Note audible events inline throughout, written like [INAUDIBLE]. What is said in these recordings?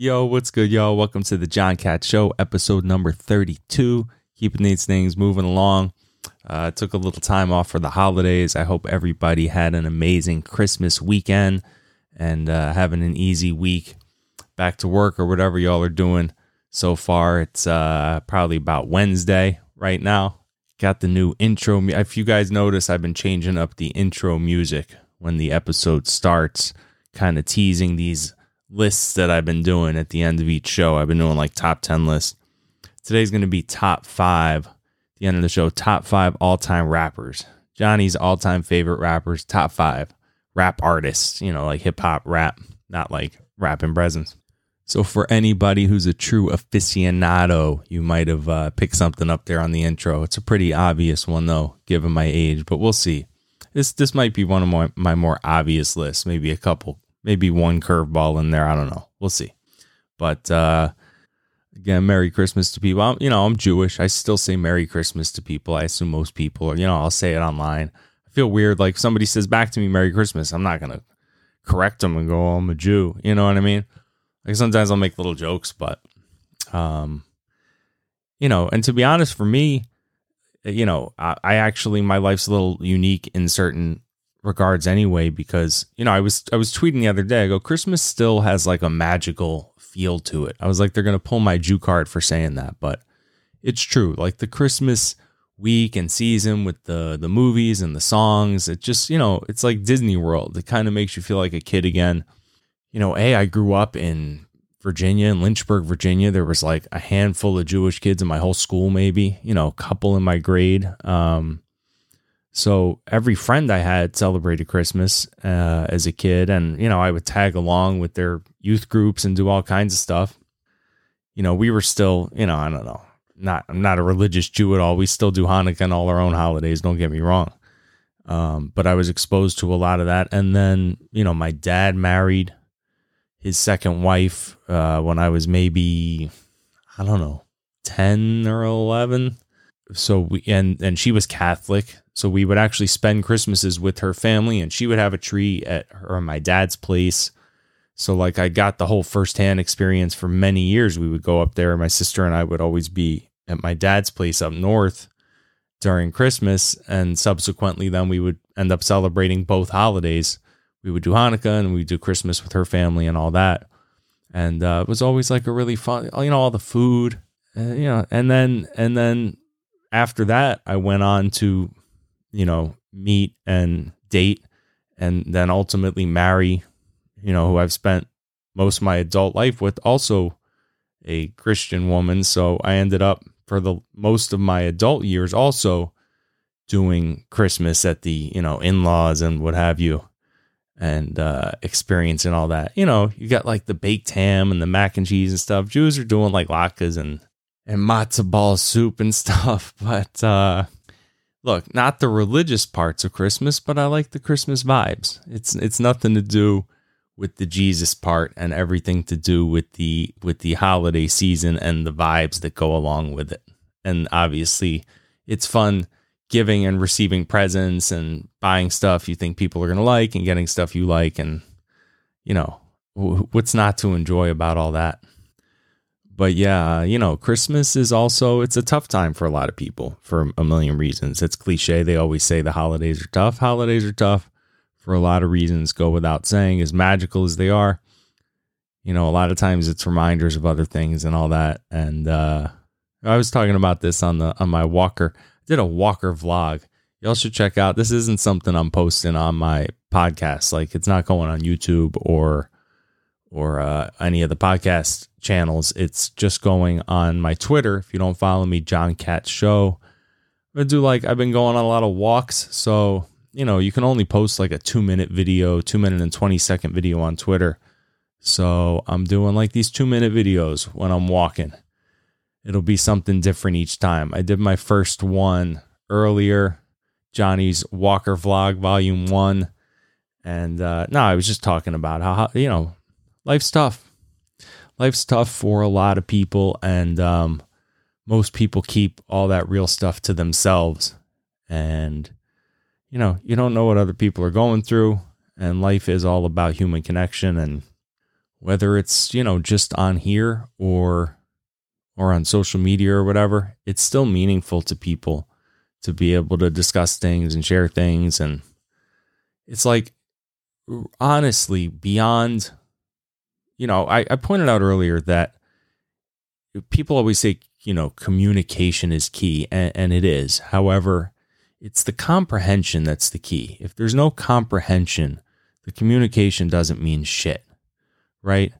Yo, what's good, y'all? Welcome to the Jon Cat Show, episode number 32. Keeping these things moving along. Uh, took a little time off for the holidays. I hope everybody had an amazing Christmas weekend and uh, having an easy week back to work or whatever y'all are doing so far. It's uh, probably about Wednesday right now. Got the new intro. If you guys notice, I've been changing up the intro music when the episode starts, kind of teasing these lists that I've been doing at the end of each show. I've been doing like top 10 lists. Today's going to be top five, the end of the show, top five all time rappers. Johnny's all time favorite rappers, top five rap artists, you know, like hip hop rap, not like rap and presence. So, for anybody who's a true aficionado, you might have uh, picked something up there on the intro. It's a pretty obvious one, though, given my age, but we'll see. This this might be one of my, my more obvious lists. Maybe a couple, maybe one curveball in there. I don't know. We'll see. But uh, again, Merry Christmas to people. I'm, you know, I'm Jewish. I still say Merry Christmas to people. I assume most people, you know, I'll say it online. I feel weird. Like somebody says back to me Merry Christmas. I'm not gonna correct them and go, oh, I'm a Jew. You know what I mean? Like sometimes I'll make little jokes, but um, you know, and to be honest, for me, you know, I, I actually my life's a little unique in certain regards anyway because you know I was I was tweeting the other day. I go Christmas still has like a magical feel to it. I was like they're gonna pull my Jew card for saying that, but it's true. Like the Christmas week and season with the the movies and the songs, it just you know it's like Disney World. It kind of makes you feel like a kid again you know, A, I grew up in Virginia, in Lynchburg, Virginia. There was like a handful of Jewish kids in my whole school, maybe, you know, a couple in my grade. Um, so every friend I had celebrated Christmas uh, as a kid, and you know I would tag along with their youth groups and do all kinds of stuff. You know, we were still, you know, I don't know, not I'm not a religious Jew at all. We still do Hanukkah and all our own holidays. Don't get me wrong, um, but I was exposed to a lot of that. And then, you know, my dad married his second wife uh, when I was maybe I don't know ten or eleven. So we and and she was Catholic, so we would actually spend Christmases with her family, and she would have a tree at her my dad's place. So like I got the whole firsthand experience for many years. We would go up there. My sister and I would always be at my dad's place up north during Christmas, and subsequently then we would end up celebrating both holidays we would do Hanukkah and we do Christmas with her family and all that. And uh, it was always like a really fun, you know, all the food, uh, you know, and then and then after that, I went on to, you know, meet and date, and then ultimately marry, you know, who I've spent most of my adult life with, also a Christian woman. So I ended up for the most of my adult years also doing Christmas at the, you know, in laws and what have you and uh, experience and all that. You know, you got like the baked ham and the mac and cheese and stuff. Jews are doing like latkes and and matzo ball soup and [LAUGHS] stuff. But uh, look, not the religious parts of Christmas, but I like the Christmas vibes. It's it's nothing to do with the Jesus part and everything to do with the with the holiday season and the vibes that go along with it. And obviously, it's fun giving and receiving presents and buying stuff you think people are going to like and getting stuff you like and you know what's not to enjoy about all that but yeah you know christmas is also it's a tough time for a lot of people for a million reasons it's cliche they always say the holidays are tough holidays are tough for a lot of reasons go without saying as magical as they are you know a lot of times it's reminders of other things and all that and uh i was talking about this on the on my walker I did a Walker vlog. Y'all should check out. This isn't something I'm posting on my podcast. Like it's not going on YouTube or or uh, any of the podcast channels. It's just going on my Twitter. If you don't follow me, Jon Cat Show. I do like I've been going on a lot of walks, so you know you can only post like a two minute video, two minute and twenty second video on Twitter. So I'm doing like these two minute videos when I'm walking it'll be something different each time. I did my first one earlier, Johnny's Walker Vlog Volume 1. And uh, no, I was just talking about how, you know, life's tough. Life's tough for a lot of people. And um, most people keep all that real stuff to themselves. And, you know, you don't know what other people are going through. And life is all about human connection and whether it's, you know, just on here or or on social media or whatever, it's still meaningful to people to be able to discuss things and share things and it's like honestly beyond you know, I, I pointed out earlier that people always say, you know, communication is key, and, and it is. However, it's the comprehension that's the key. If there's no comprehension, the communication doesn't mean shit, right?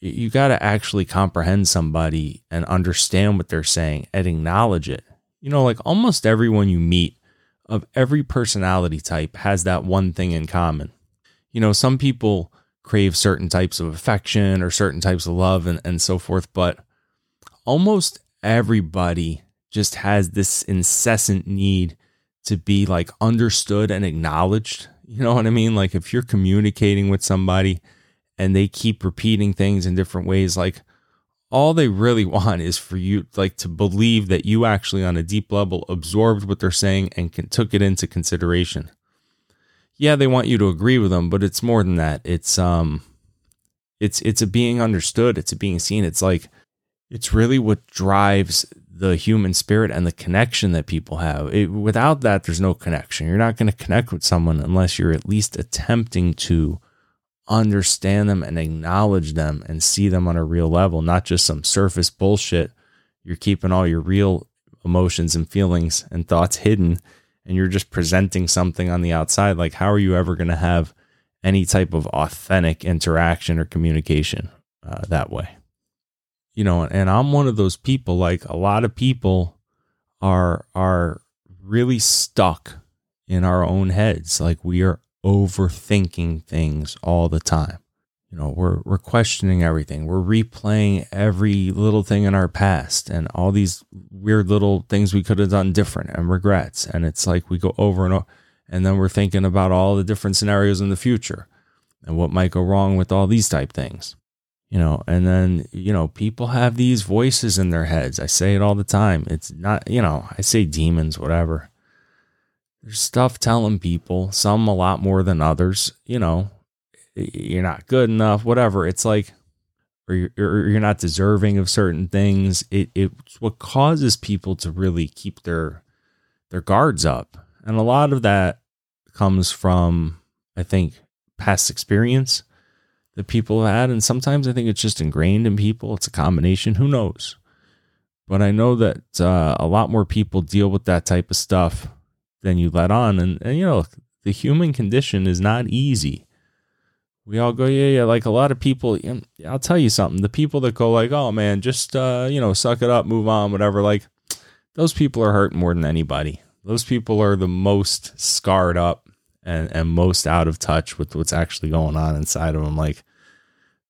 You got to actually comprehend somebody and understand what they're saying and acknowledge it. You know, like almost everyone you meet of every personality type has that one thing in common. You know, some people crave certain types of affection or certain types of love and, and so forth, but almost everybody just has this incessant need to be like understood and acknowledged. You know what I mean? Like if you're communicating with somebody and they keep repeating things in different ways, like all they really [LAUGHS] want is for you like to believe that you actually on a deep level absorbed what they're saying and can, took it into consideration yeah, they want you to agree with them, but it's more than that. It's um it's it's a being understood, it's a being seen. It's like it's really what drives the human spirit and the connection that people have. It, without that, there's no connection. You're not going to connect with someone unless you're at least attempting to understand them and acknowledge them and see them on a real level, not just some surface bullshit. You're keeping all your real emotions and feelings and thoughts hidden and you're just presenting something on the outside, like how are you ever going to have any type of authentic interaction or communication uh, that way? You know, and I'm one of those people. Like a lot of people are are really stuck in our own heads. Like we are overthinking things all the time you know we're we're questioning everything. We're replaying every little thing in our past and all these weird little things we could have done different and regrets. And it's like we go over and over and then we're thinking about all the different scenarios in the future and what might go wrong with all these type things you know? And then you know people have these voices in their heads. I say it all the time. It's not you know i say demons whatever. There's stuff telling people some a lot more than others you know you're not good enough, whatever. It's like, or you're, or you're not deserving of certain things. It, it's what causes people to really keep their their guards up, and a lot of that comes from, I think, past experience that people have had, and sometimes I think it's just ingrained in people. It's a combination. Who knows? But I know that uh, a lot more people deal with that type of stuff than you let on, and, and you know the human condition is not easy we all go, yeah, yeah. Like a lot of people, I'll tell you something. The people that go like, oh man, just uh, you know, suck it up, move on, whatever. Like those people are hurt more than anybody. Those people are the most scarred up and and most out of touch with what's actually going on inside of them. Like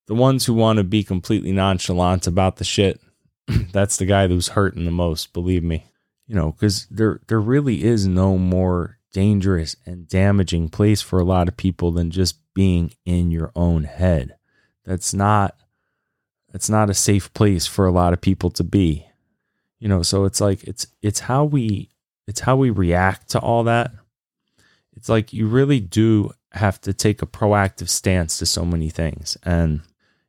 the ones who want to be completely nonchalant about the shit. [CLEARS THROAT] that's the guy who's hurting the most. Believe me. You know, because there there really is no more dangerous and damaging place for a lot of people than just being in your own head. That's not that's not a safe place for a lot of people to be. You know, so it's like it's it's how we it's how we react to all that. It's like you really do have to take a proactive stance to so many things. And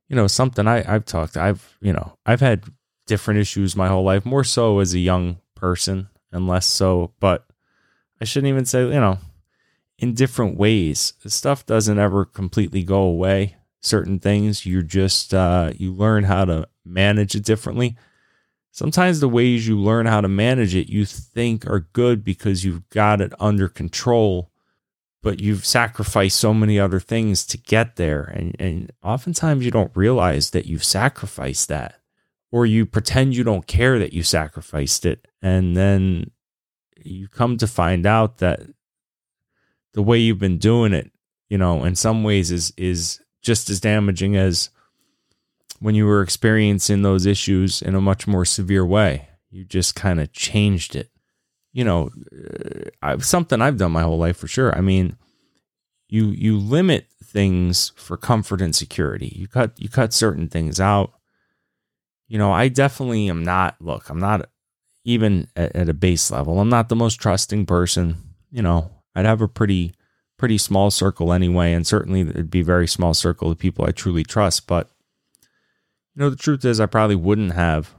you know, something I I've talked I've, you know, I've had different issues my whole life, more so as a young person and less so, but I shouldn't even say, you know, in different ways. Stuff doesn't ever completely go away. Certain things you just uh, you learn how to manage it differently. Sometimes the ways you learn how to manage it you think are good because you've got it under control, but you've sacrificed so many other things to get there. And, and oftentimes you don't realize that you've sacrificed that, or you pretend you don't care that you sacrificed it. And then you come to find out that the way you've been doing it, you know, in some ways is is just as damaging as when you were experiencing those issues in a much more severe way. You just kind of changed it. You know, uh, I've, something I've done my whole life for sure. I mean, you you limit things for comfort and security. You cut you cut certain things out. You know, I definitely am not. Look, I'm not even at, at a base level. I'm not the most trusting person. You know, I'd have a pretty pretty small circle anyway, and certainly it'd be a very small circle of people I truly trust. But you know, the truth is, I probably wouldn't have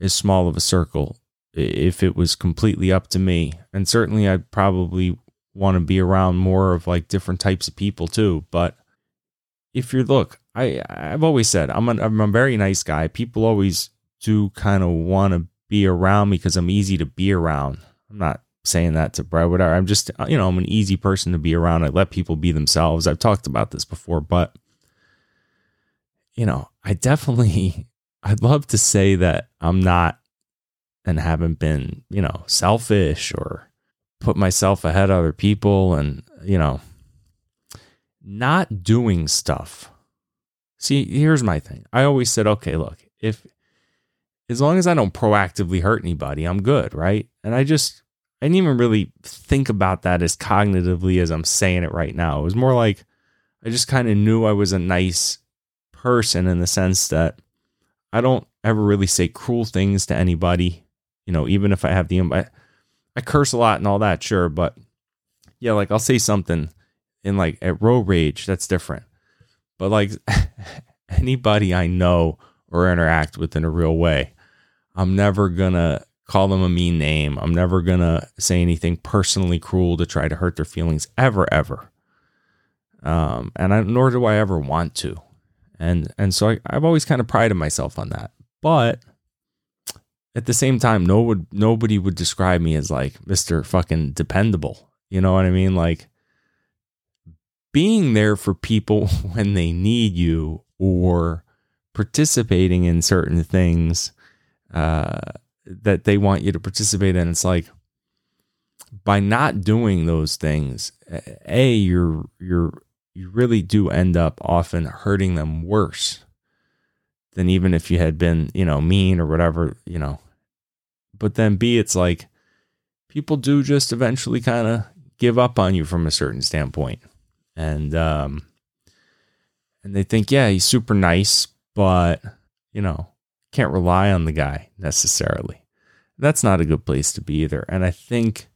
as small of a circle if it was completely up to me. And certainly, I'd probably want to be around more of like different types of people too. But if you look, I I've always said I'm I'm a very nice guy. People always do kind of want to be around me because I'm easy to be around. I'm not saying that to Brad whatever. I'm just uh, you know I'm an easy person to be around. I let people be themselves. I've talked about this before, but you know I definitely [LAUGHS] I'd love to say that I'm not and haven't been you know selfish or put myself ahead of other people and, you know, not doing stuff. See, here's my thing. I always said, okay, look, if as long as I don't proactively hurt anybody, I'm good, right? And I just I didn't even really think about that as cognitively as I'm saying it right now. It was more like I just kind of knew I was a nice person in the sense that I don't ever really say cruel things to anybody, you know, even if I have the I curse a lot and all that, sure, but yeah, like I'll say something in like at road rage, that's different. But like [LAUGHS] anybody I know or interact with in a real way, I'm never gonna call them a mean name. I'm never gonna say anything personally cruel to try to hurt their feelings ever, ever. Um, and I, nor do I ever want to. And and so I, I've always kind of prided myself on that. But at the same time, no would nobody would describe me as like Mr. fucking dependable. You know what I mean? Like being there for people [LAUGHS] when they need you or participating in certain things uh, that they want you to participate in. It's like by not doing those things, a you're you're you really do end up often hurting them worse than even if you had been you know mean or whatever you know but then B, it's like people do just eventually kind of give up on you from a certain standpoint. And um and they think, yeah, he's super nice, but you know, can't rely on the guy necessarily. That's not a good place to be either. And I think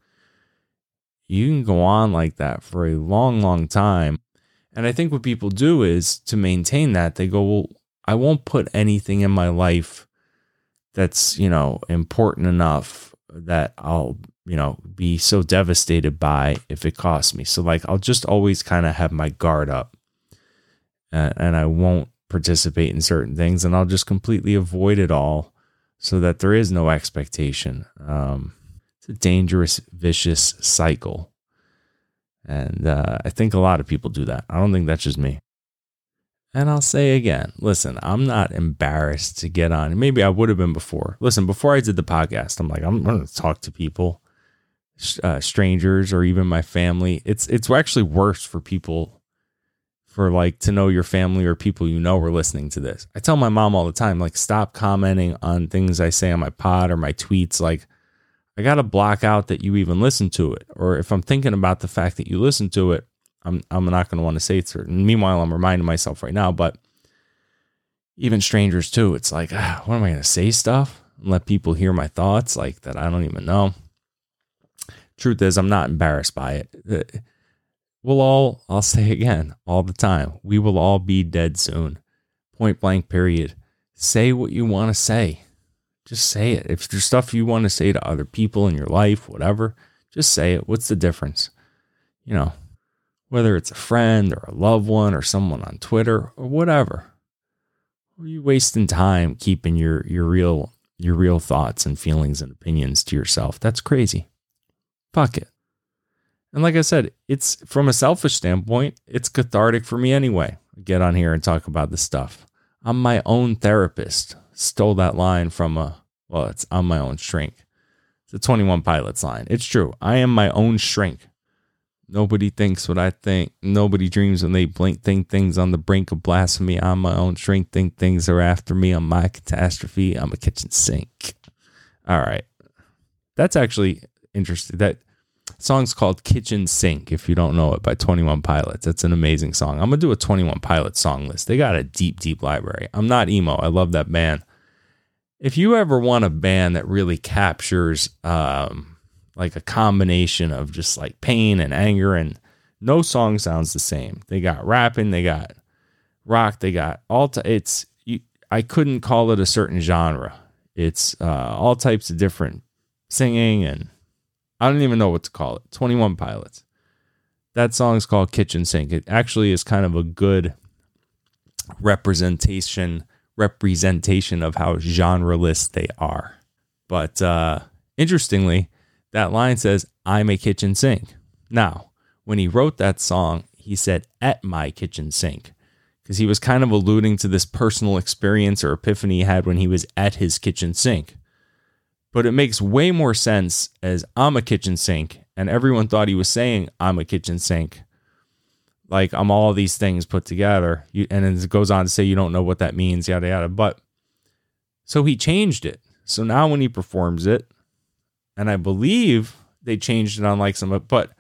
you can go on like that for a long, long time. And I think what people do is to maintain that, they go, well, I won't put anything in my life that's, you know, important enough that I'll, you know, be so devastated by if it costs me. So like I'll just always kind of have my guard up and, and I won't participate in certain things and I'll just completely avoid it all so that there is no expectation. Um, it's a dangerous, vicious cycle. And uh, I think a lot of people do that. I don't think that's just me. And I'll say again, listen, I'm not embarrassed to get on. Maybe I would have been before. Listen, before I did the podcast, I'm like, I'm going to talk to people, uh, strangers, or even my family. It's it's actually worse for people, for like to know your family or people you know are listening to this. I tell my mom all the time, like, stop commenting on things I say on my pod or my tweets. Like, I got to block out that you even listen to it, or if I'm thinking about the fact that you listen to it, I'm I'm not going to want to say it certain. Meanwhile, I'm reminding myself right now, but even strangers too. It's like, ah, what am I going to say stuff and let people hear my thoughts like that? I don't even know. Truth is, I'm not embarrassed by it. We'll all, I'll say again, all the time, we will all be dead soon. Point blank. Period. Say what you want to say. Just say it. If there's stuff you want to say to other people in your life, whatever, just say it. What's the difference? You know, whether it's a friend or a loved one or someone on Twitter or whatever. Are you wasting time keeping your your real your real thoughts and feelings and opinions to yourself? That's crazy. Fuck it. And like I said, it's from a selfish standpoint, it's cathartic for me anyway. Get on here and talk about this stuff. I'm my own therapist. Stole that line from a well, it's I'm my own shrink. It's a 21 Pilots line. It's true. I am my own shrink. Nobody thinks what I think. Nobody dreams when they blink, think things on the brink of blasphemy. I'm my own shrink, think things are after me. I'm my catastrophe. I'm a kitchen sink. All right. That's actually interesting. That song's called Kitchen Sink, if you don't know it, by 21 Pilots. That's an amazing song. I'm going to do a 21 Pilots song list. They got a deep, deep library. I'm not emo. I love that band. If you ever want a band that really captures um, like a combination of just like pain and anger and No song sounds the same. They got rapping, they got rock, they got all. T- it's you, I couldn't call it a certain genre. It's uh, all types of different singing, and I don't even know what to call it. Twenty One Pilots. That song is called Kitchen Sink. It actually is kind of a good representation representation of how genreless they are. But uh, interestingly, that line says, I'm a kitchen sink. Now, when he wrote that song, he said, at my kitchen sink, because he was kind of alluding to this personal experience or epiphany he had when he was at his kitchen sink. But it makes way more sense as I'm a kitchen sink, and everyone thought he was saying, I'm a kitchen sink like I'm all these things put together. You, and it goes on to say you don't know what that means, yada yada. But so he changed it. So now when he performs it, and I believe they changed it on like some, but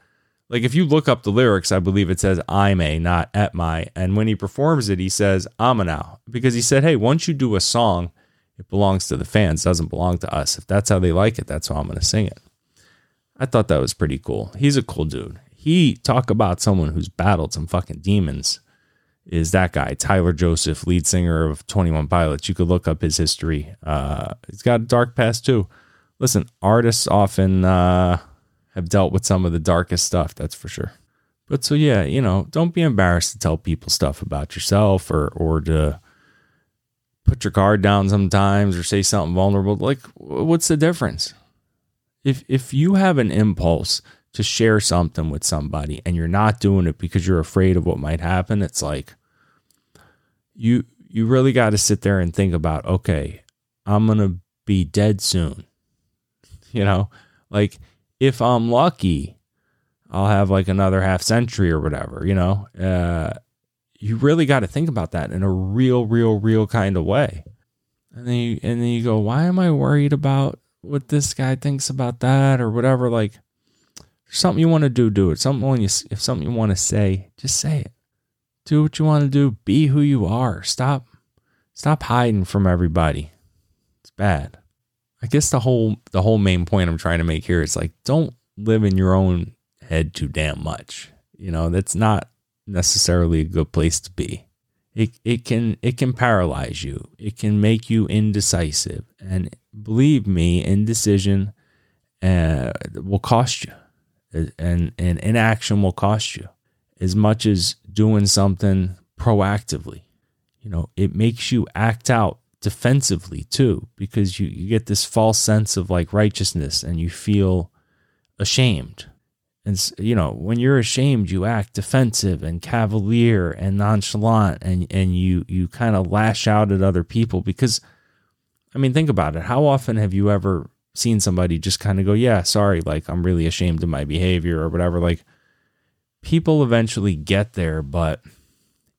like if you look up the lyrics, I believe it says I'm a, not at my. And when he performs it, he says I'm a now because he said, hey, once you do a song, it belongs to the fans, doesn't belong to us. If that's how they like it, that's how I'm going to sing it. I thought that was pretty cool. He's a cool dude he talk about someone who's battled some fucking demons is that guy tyler joseph lead singer of 21 pilots you could look up his history uh, he's got a dark past too listen artists often uh, have dealt with some of the darkest stuff that's for sure but so yeah you know don't be embarrassed to tell people stuff about yourself or or to put your guard down sometimes or say something vulnerable like what's the difference if if you have an impulse to share something with somebody and you're not doing it because you're afraid of what might happen, it's like you you really got to sit there and think about, okay, I'm going to be dead soon. [LAUGHS] You know, like if I'm lucky, I'll have like another half century or whatever, you know. Uh you really got to think about that in a real real real kind of way. And then you, and then you go, why am I worried about what this guy thinks about that or whatever like something you want to do, do it. Something you if something you want to say, just say it. Do what you want to do. Be who you are. Stop stop hiding from everybody. It's bad. I guess the whole the whole main point I'm trying to make here is like don't live in your own head too damn much. You know, that's not necessarily a good place to be. It it can it can paralyze you. It can make you indecisive. And believe me, indecision uh, will cost you and, and inaction will cost you as much as doing something proactively. You know, it makes you act out defensively too, because you, you get this false sense of like righteousness and you feel ashamed. And, you know, when you're ashamed, you act defensive and cavalier and nonchalant and, and you, you kind of lash out at other people because, I mean, think about it. How often have you ever seen somebody just kind of go, yeah, sorry, like I'm really ashamed of my behavior or whatever. Like people eventually get there, but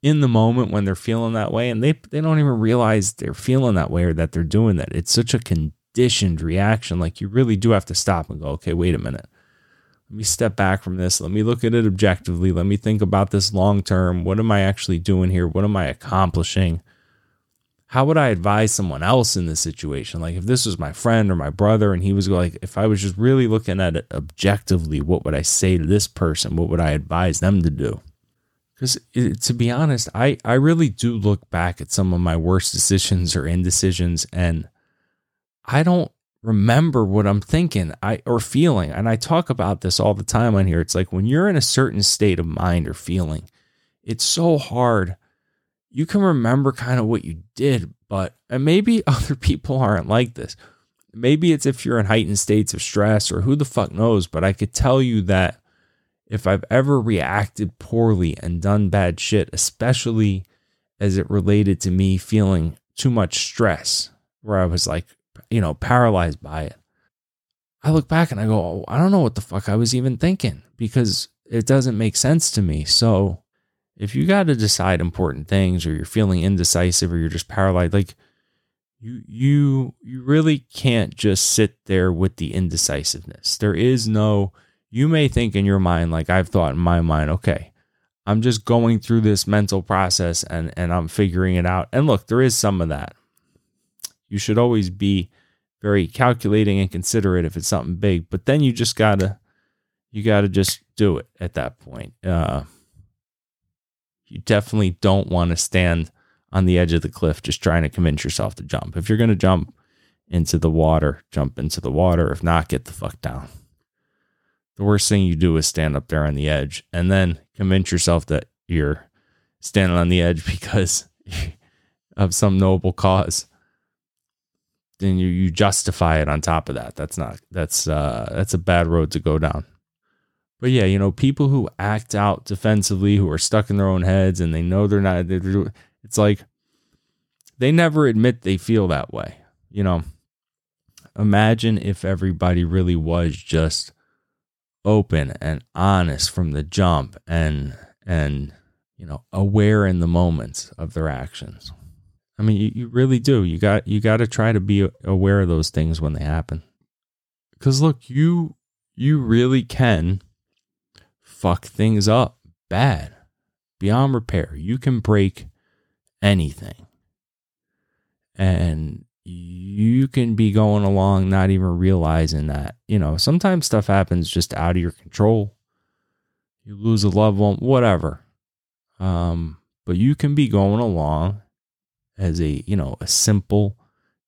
in the moment when they're feeling that way and they they don't even realize they're feeling that way or that they're doing that. It's such a conditioned reaction. Like you really do have to stop and go, okay, wait a minute. Let me step back from this. Let me look at it objectively. Let me think about this long term. What am I actually doing here? What am I accomplishing? how would I advise someone else in this situation? Like if this was my friend or my brother and he was like, if I was just really looking at it objectively, what would I say to this person? What would I advise them to do? Because to be honest, I, I really do look back at some of my worst decisions or indecisions and I don't remember what I'm thinking I or feeling. And I talk about this all the time on here. It's like when you're in a certain state of mind or feeling, it's so hard you can remember kind of what you did, but and maybe [LAUGHS] other people aren't like this. Maybe it's if you're in heightened states of stress or who the fuck knows, but I could tell you that if I've ever reacted poorly and done bad shit, especially as it related to me feeling too much stress, where I was like, you know, paralyzed by it. I look back and I go, oh, I don't know what the fuck I was even thinking because it doesn't make sense to me. So if you got to decide important things or you're feeling indecisive or you're just paralyzed like you you you really can't just sit there with the indecisiveness there is no you may think in your mind like i've thought in my mind okay i'm just going through this mental process and and i'm figuring it out and look there is some of that you should always be very calculating and considerate if it's something big but then you just got to you got to just do it at that point. Uh, you definitely don't want to stand on the edge of the cliff just trying to convince yourself to jump. If you're to jump into the water, jump into the water. If not, get the fuck down. The worst thing you do is stand up there on the edge and then convince yourself that you're standing on the edge [LAUGHS] because of some noble cause. Then you, you justify it on top of that. That's not that's uh that's a bad road to go down. But yeah, you know, people who act out defensively, who are stuck in their own heads and they know they're not, they're, it's like they never admit they feel that way. You know, imagine if everybody really was just open and honest from the jump and, and, you know, aware in the moments of their actions. I mean, you, you really do. You got, you got to try to be aware of those things when they happen. Cause look, you, you really can fuck things up bad, beyond repair. You can break anything. And you can be going along not even realizing that, you know, sometimes stuff happens just out of your control. You lose a loved one, whatever. Um, but you can be going along as a, you know, a simple,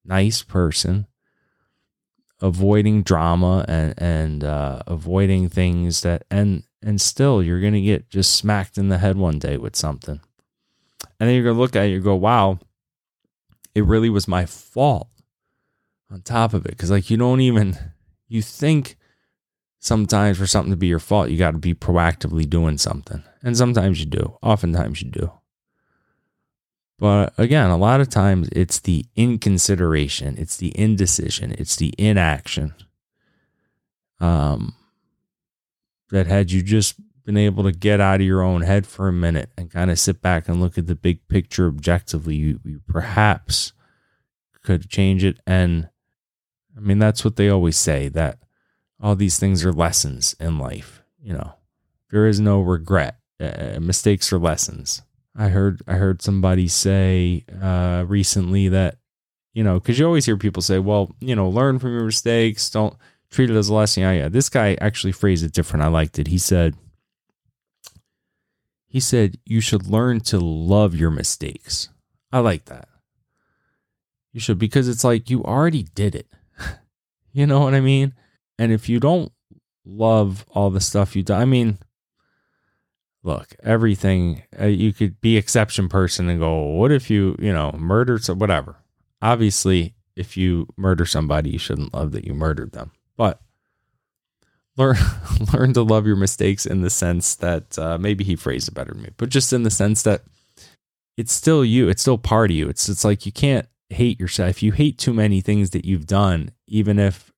nice person avoiding drama and and uh, avoiding things that and and still you're gonna get just smacked in the head one day with something, and then you're gonna look at it and go, "Wow, it really was my fault." On top of it, because like you don't even you think sometimes for something to be your fault, you got to be proactively doing something, and sometimes you do. Oftentimes you do. But again, a lot of times it's the inconsideration, it's the indecision, it's the inaction. Um, that had you just been able to get out of your own head for a minute and kind of sit back and look at the big picture objectively, you, you perhaps could change it. And I mean, that's what they always say that all these things are lessons in life. You know, there is no regret. Uh, mistakes are lessons. I heard I heard somebody say uh, recently that you know because you always hear people say, well, you know, learn from your mistakes. Don't treat it as a lesson. Yeah, yeah. This guy actually phrased it different. I liked it. He said, he said you should learn to love your mistakes. I like that. You should because it's like you already did it. [LAUGHS] you know what I mean? And if you don't love all the stuff you do, I mean, look, everything uh, you could be exception person and go, what if you, you know, murdered some whatever. Obviously, if you murder somebody, you shouldn't love that you murdered them. But learn [LAUGHS] learn to love your mistakes in the sense that uh, maybe he phrased it better than me, but just in the sense that it's still you. It's still part of you. It's it's like you can't hate yourself. You hate too many things that you've done, even if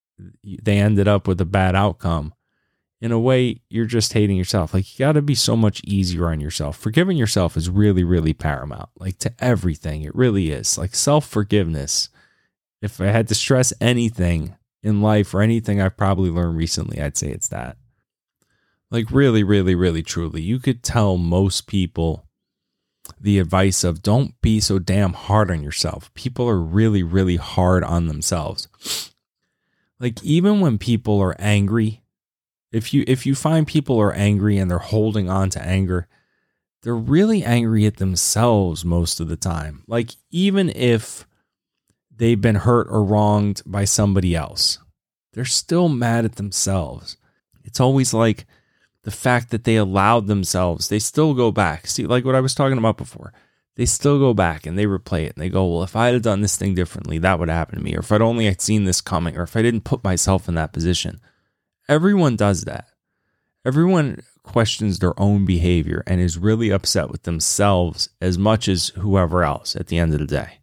they ended up with a bad outcome, in a way, you're just hating yourself. Like, you got to be so much easier on yourself. Forgiving yourself is really, really paramount, like to everything. It really is. Like, self forgiveness. If I had to stress anything in life or anything I've probably learned recently, I'd say it's that. Like, really, really, really, truly, you could tell most people the advice of don't be so damn hard on yourself. People are really, really hard on themselves. Like, even when people are angry, if you if you find people are angry and they're holding on to anger, they're really angry at themselves most of the time. Like even if they've been hurt or wronged by somebody else, they're still mad at themselves. It's always like the fact that they allowed themselves, they still go back. See, like what I was talking about before, they still go back and they replay it and they go, well, if I had done this thing differently, that would happen to me. Or if I'd only had seen this coming, or if I didn't put myself in that position, Everyone does that. Everyone questions their own behavior and is really upset with themselves as much as whoever else at the end of the day.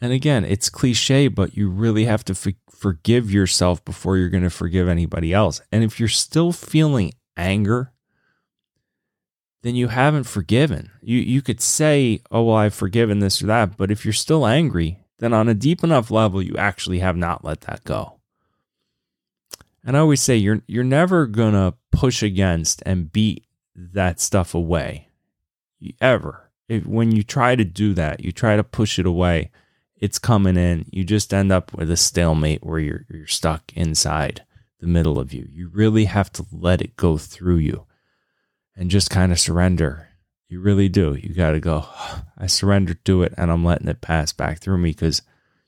And again, it's cliche, but you really have to forgive yourself before you're going to forgive anybody else. And if you're still feeling anger, then you haven't forgiven. You you could say, "Oh, well, I've forgiven this or that," but if you're still angry, then on a deep enough level, you actually have not let that go. And I always say you're you're never gonna push against and beat that stuff away, ever. If, when you try to do that, you try to push it away, it's coming in. You just end up with a stalemate where you're you're stuck inside the middle of you. You really have to let it go through you and just kind of surrender. You really do. You got to go, I surrender to it and I'm letting it pass back through me because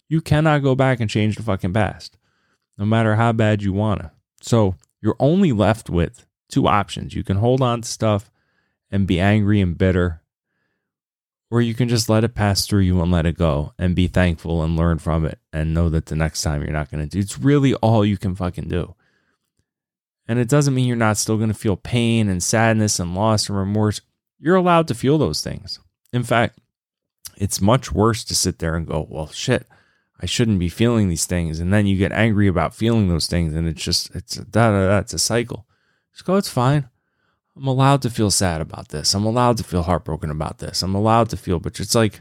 you cannot go back and change the fucking past, no matter how bad you want to. So you're only left with two options. You can hold on to stuff and be angry and bitter, or you can just let it pass through you and let it go and be thankful and learn from it and know that the next time you're not going to do it's really all you can fucking do. And it doesn't mean you're not still going to feel pain and sadness and loss and remorse. You're allowed to feel those things. In fact, it's much worse to sit there and go, well, shit, I shouldn't be feeling these things. And then you get angry about feeling those things. And it's just, it's a, da, da, da, it's a cycle. Just go, oh, it's fine. I'm allowed to feel sad about this. I'm allowed to feel heartbroken about this. I'm allowed to feel, but it's like,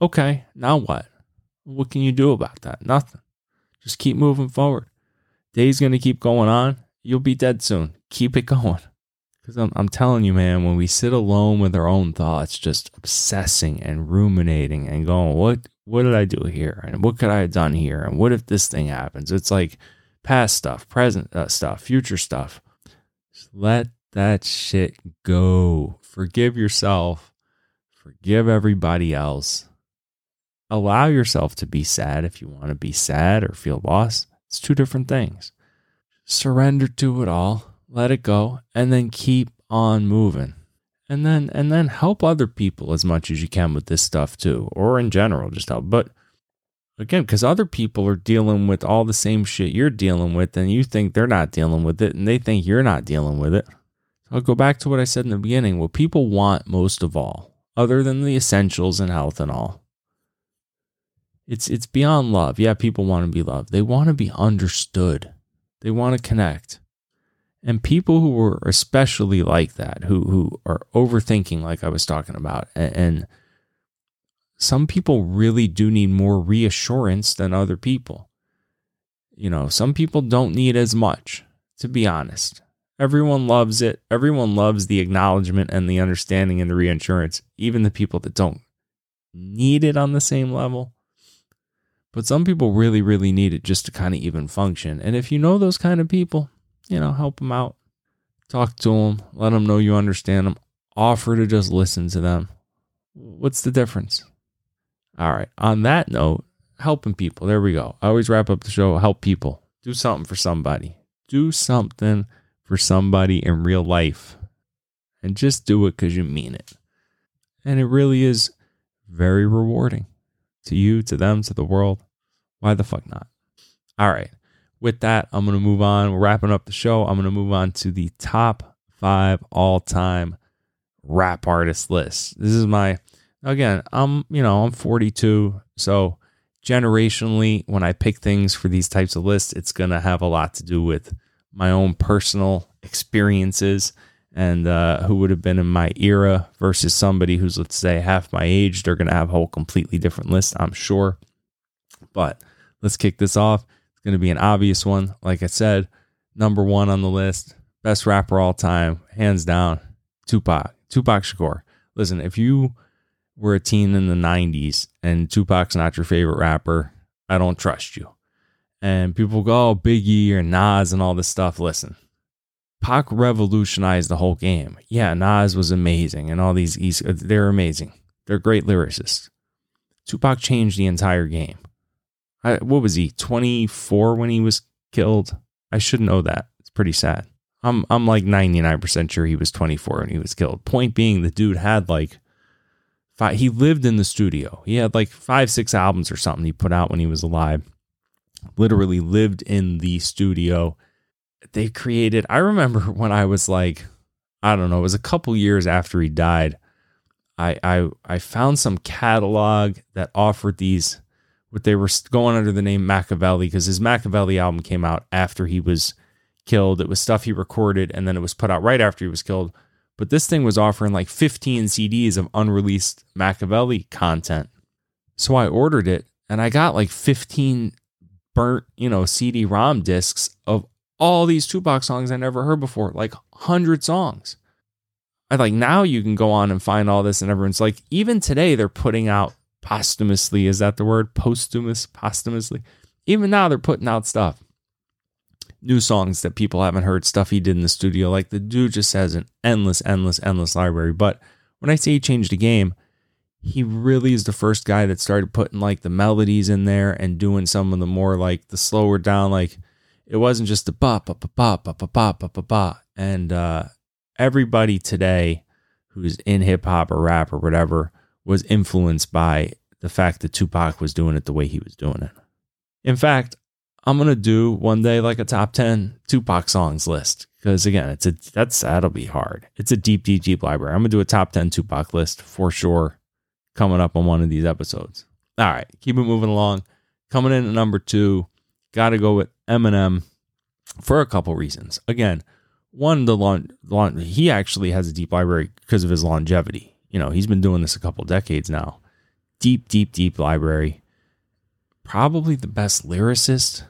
okay, now what? What can you do about that? Nothing. Just keep moving forward. Day's going to keep going on. You'll be dead soon. Keep it going. Because I'm, I'm telling you, man, when we sit alone with our own thoughts, just obsessing and ruminating and going, what what did I do here? And what could I have done here? And what if this thing happens? It's like past stuff, present uh, stuff, future stuff. Just let that shit go. Forgive yourself. Forgive everybody else. Allow yourself to be sad if you want to be sad or feel lost. It's two different things. Surrender to it all let it go, and then keep on moving. And then and then help other people as much as you can with this stuff too, or in general, just help. But again, because other people are dealing with all the same shit you're dealing with, and you think they're not dealing with it, and they think you're not dealing with it. I'll go back to what I said in the beginning. What people want most of all, other than the essentials and health and all, it's it's beyond love. Yeah, people want to be loved. They want to be understood. They want to connect. And people who are especially like that, who who are overthinking, like I was talking about, and, and some people really do need more reassurance than other people. You know, some people don't need as much, to be honest. Everyone loves it. Everyone loves the acknowledgement and the understanding and the reassurance, even the people that don't need it on the same level. But some people really, really need it just to kind of even function. And if you know those kind of people, you know, help them out. Talk to them, let them know you understand them. Offer to just listen to them. What's the difference? All right. On that note, helping people. There we go. I always wrap up the show help people. Do something for somebody. Do something for somebody in real life. And just do it because you mean it. And it really is very rewarding to you, to them, to the world. Why the fuck not? All right with that, I'm going to move on. We're wrapping up the show. I'm going to move on to the top five all time rap artist list. This is my, again, I'm, you know, I'm 42. So generationally, when I pick things for these types of lists, it's going to have a lot to do with my own personal experiences and uh, who would have been in my era versus somebody who's, let's say, half my age. They're going to have a whole completely different list, I'm sure. But let's kick this off going to be an obvious one. Like I said, number one on the list, best rapper all time, hands down, Tupac, Tupac Shakur. Listen, if you were a teen in the 90s and Tupac's not your favorite rapper, I don't trust you. And people go, oh, Biggie or Nas and all this stuff. Listen, Pac revolutionized the whole game. Yeah, Nas was amazing and all these, they're amazing. They're great lyricists. Tupac changed the entire game. I, what was he? 24 when he was killed. I should know that. It's pretty sad. I'm I'm like 99% sure he was 24 when he was killed. Point being, the dude had like five, he lived in the studio. He had like five, six albums or something he put out when he was alive. Literally lived in the studio. They created, I remember [LAUGHS] when I was like, I don't know, it was a couple years after he died. I I I found some catalog that offered these what they were going under the name Makaveli because his Makaveli album came out after he was killed. It was stuff he recorded and then it was put out right after he was killed. But this thing was offering like 15 CDs of unreleased Makaveli content. So I ordered it and I got like 15 burnt, you know, CD ROM discs of all these Tupac songs I never heard before, like 100 songs. I like now you can go on and find all this and everyone's like even today they're putting out posthumously. Is that the word? Posthumous, posthumously. Even now, they're putting out stuff. new songs that people haven't heard, stuff he did in the studio. Like the dude just has an endless, endless, endless library. But when I say he changed the game, he really is the first guy that started putting like the melodies in there and doing some of the more like the slower down, like it wasn't just the ba ba ba ba ba ba ba ba ba ba. And uh, everybody today who's in hip hop or rap or whatever was influenced by the fact that Tupac was doing it the way he was doing it. In fact, I'm gonna do one day like a top ten Tupac songs list because again, it's a that's that'll be hard. It's a deep, deep, deep library. I'm gonna do a top ten Tupac list for sure coming up on one of these episodes. All right, keep it moving along. Coming in at number two, got to go with Eminem for a couple reasons. Again, one, the long, long, he actually has a deep library because of his longevity. You know, he's been doing this a couple decades now. Deep, deep, deep library. Probably the best lyricist.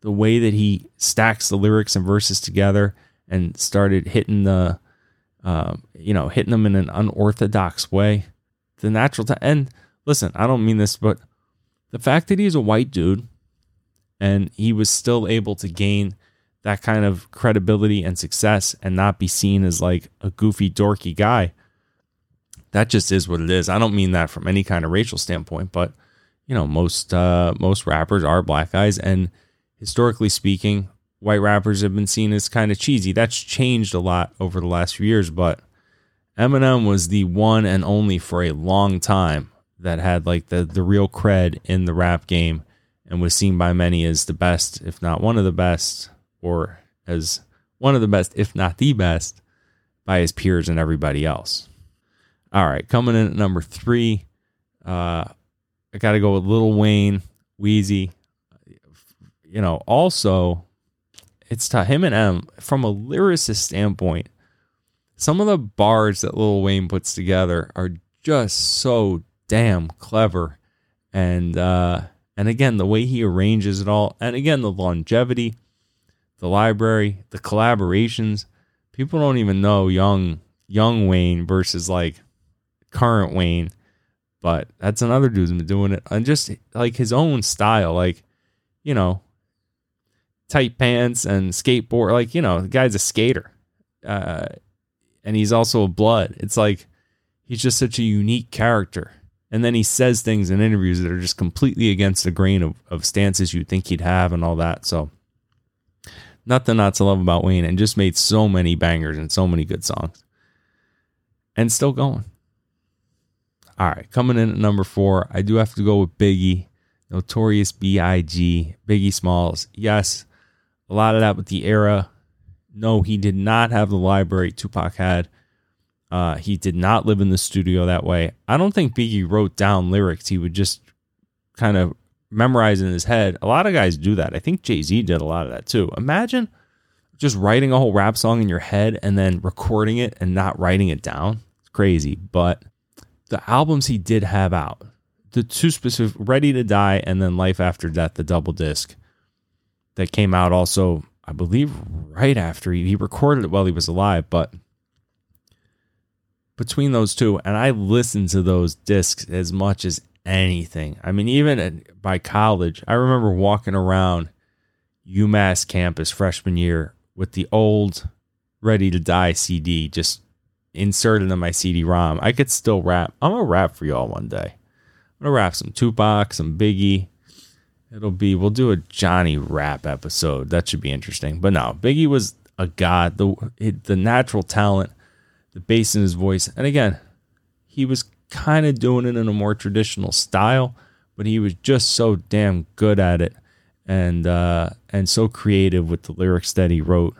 The way that he stacks the lyrics and verses together and started hitting the, uh, you know, hitting them in an unorthodox way the natural time. And listen, I don't mean this, but the fact that he's a white dude and he was still able to gain that kind of credibility and success and not be seen as like a goofy, dorky guy, that just is what it is. I don't mean that from any kind of racial standpoint, but you know, most uh, most rappers are black guys, and historically speaking, white rappers have been seen as kind of cheesy. That's changed a lot over the last few years, but Eminem was the one and only for a long time that had like the the real cred in the rap game and was seen by many as the best, if not one of the best, or as one of the best, if not the best, by his peers and everybody else. All right, coming in at number three, uh, I got to go with Lil Wayne, Weezy. You know, also, it's to him and M from a lyricist standpoint some of the bars that Lil Wayne puts together are just so damn clever. And uh and again, the way he arranges it all, and again, the longevity, the library, the collaborations. People don't even know young young Wayne versus like current Wayne. But that's another dude's been doing it. And just like his own style, like, you know, tight pants and skateboard. Like, you know, the guy's a skater. Uh, and he's also a blood. It's like he's just such a unique character. And then he says things in interviews that are just completely against the grain of, of stances you'd think he'd have and all that. So nothing not to love about Wayne and just made so many bangers and so many good songs. And still going. All right, coming in at number four, I do have to go with Biggie, Notorious B.I.G., Biggie Smalls. Yes, a lot of that with the era no, he did not have the library Tupac had. Uh, he did not live in the studio that way. I don't think Biggie wrote down lyrics. He would just kind of memorize in his head. A lot of guys do that. I think Jay Z did a lot of that too. Imagine just writing a whole rap song in your head and then recording it and not writing it down. It's crazy. But the albums he did have out, the two specific, Ready to Die and then Life After Death, the double disc that came out also I believe right after he, he recorded it while he was alive, but between those two, and I listened to those discs as much as anything. I mean, even at, by college, I remember walking around UMass campus freshman year with the old Ready to Die CD just inserted in my CD-ROM. I could still rap. I'm gonna rap for y'all one day. I'm gonna rap some Tupac, some Biggie, It'll be we'll do a Johnny rap episode. That should be interesting. But no, Biggie was a god. The the natural talent, the bass in his voice, and again, he was kind of doing it in a more traditional style, but he was just so damn good at it, and uh, and so creative with the lyrics that he wrote,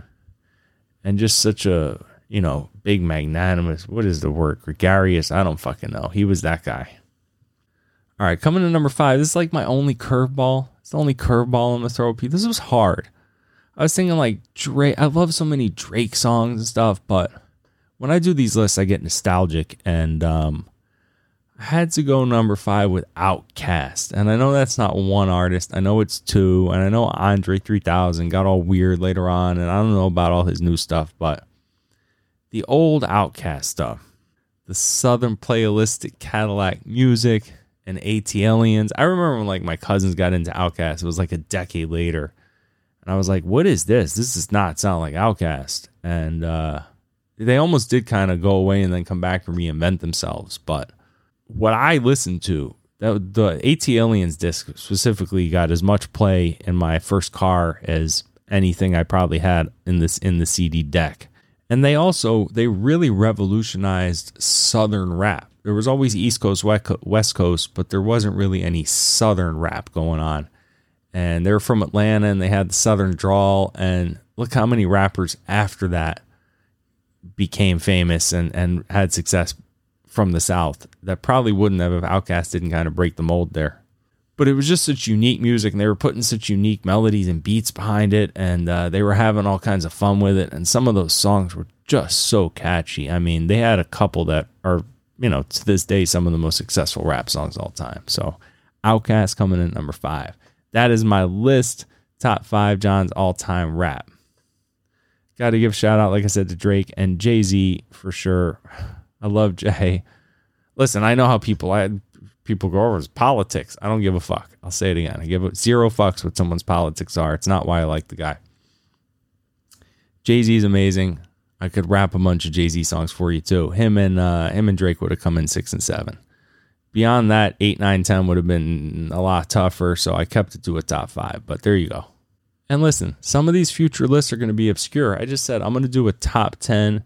and just such a you know big magnanimous. What is the word? Gregarious. I don't fucking know. He was that guy. All right, coming to number five. This is like my only curveball. It's the only curveball I'm gonna throw at This was hard. I was thinking like Drake. I love so many Drake songs and stuff, but when I do these lists, I get nostalgic, and um, I had to go number five with OutKast. And I know that's not one artist. I know it's two, and I know Andre 3000 got all weird later on, and I don't know about all his new stuff, but the old OutKast stuff, the Southernplayalisticadillacmuzik and ATLiens. I remember when like my cousins got into OutKast. It was like a decade later. And I was like, what is this? This does not sound like OutKast." And uh, they almost did kind of go away and then come back and reinvent themselves. But what I listened to, the, the ATLiens disc specifically got as much play in my first car as anything I probably had in this in the CD deck. And they also they really revolutionized southern rap. There was always East Coast, West Coast, but there wasn't really any southern rap going on. And they're from Atlanta and they had the southern drawl and look how many rappers after that became famous and, and had success from the South that probably wouldn't have if OutKast didn't kind of break the mold there. But it was just such unique music, and they were putting such unique melodies and beats behind it, and uh, they were having all kinds of fun with it. And some of those songs were just so catchy. I mean, they had a couple that are, you know, to this day, some of the most successful rap songs all time. So, OutKast coming in number five. That is my list. Top five Jon's all time rap. Got to give shout out, like I said, to Drake and Jay Z for sure. [SIGHS] I love Jay. Listen, I know how people I people go over is politics. I don't give a fuck. I'll say it again. I give zero fucks what someone's politics are. It's not why I like the guy. Jay Z is amazing. I could rap a bunch of Jay Z songs for you too. Him and uh, him and Drake would have come in six and seven. Beyond that, eight, nine, ten would have been a lot tougher. So I kept it to a top five. But there you go. And listen, some of these future lists are going to be obscure. I just said I'm going to do a top 10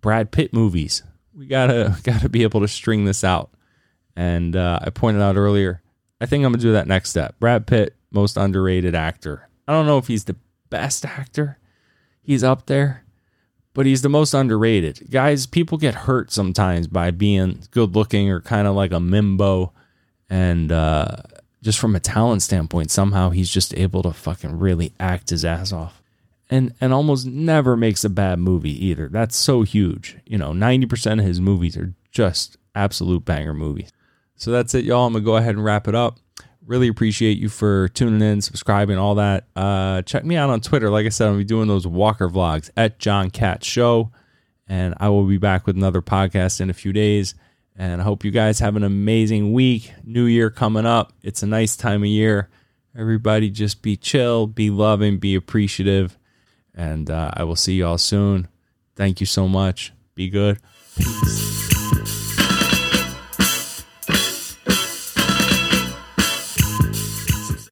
Brad Pitt movies. We got to got to be able to string this out. And uh, I pointed out earlier, I think I'm to do that next step. Brad Pitt, most underrated actor. I don't know if he's the best actor. He's up there, but he's the most underrated. Guys, people get hurt sometimes by being good looking or kind of like a mimbo and uh, just from a talent standpoint, somehow he's just able to fucking really act his ass off. And and almost never makes a bad movie either. That's so huge. You know, 90% of his movies are just absolute banger movies. So that's it, y'all. I'm gonna go ahead and wrap it up. Really appreciate you for tuning in, subscribing, all that. Uh, check me out on Twitter. Like I said, I'll be doing those Walker vlogs at John Cat Show. And I will be back with another podcast in a few days. And I hope you guys have an amazing week. New Year coming up. It's a nice time of year. Everybody just be chill, be loving, be appreciative. And uh, I will see y'all soon. Thank you so much. Be good. Peace.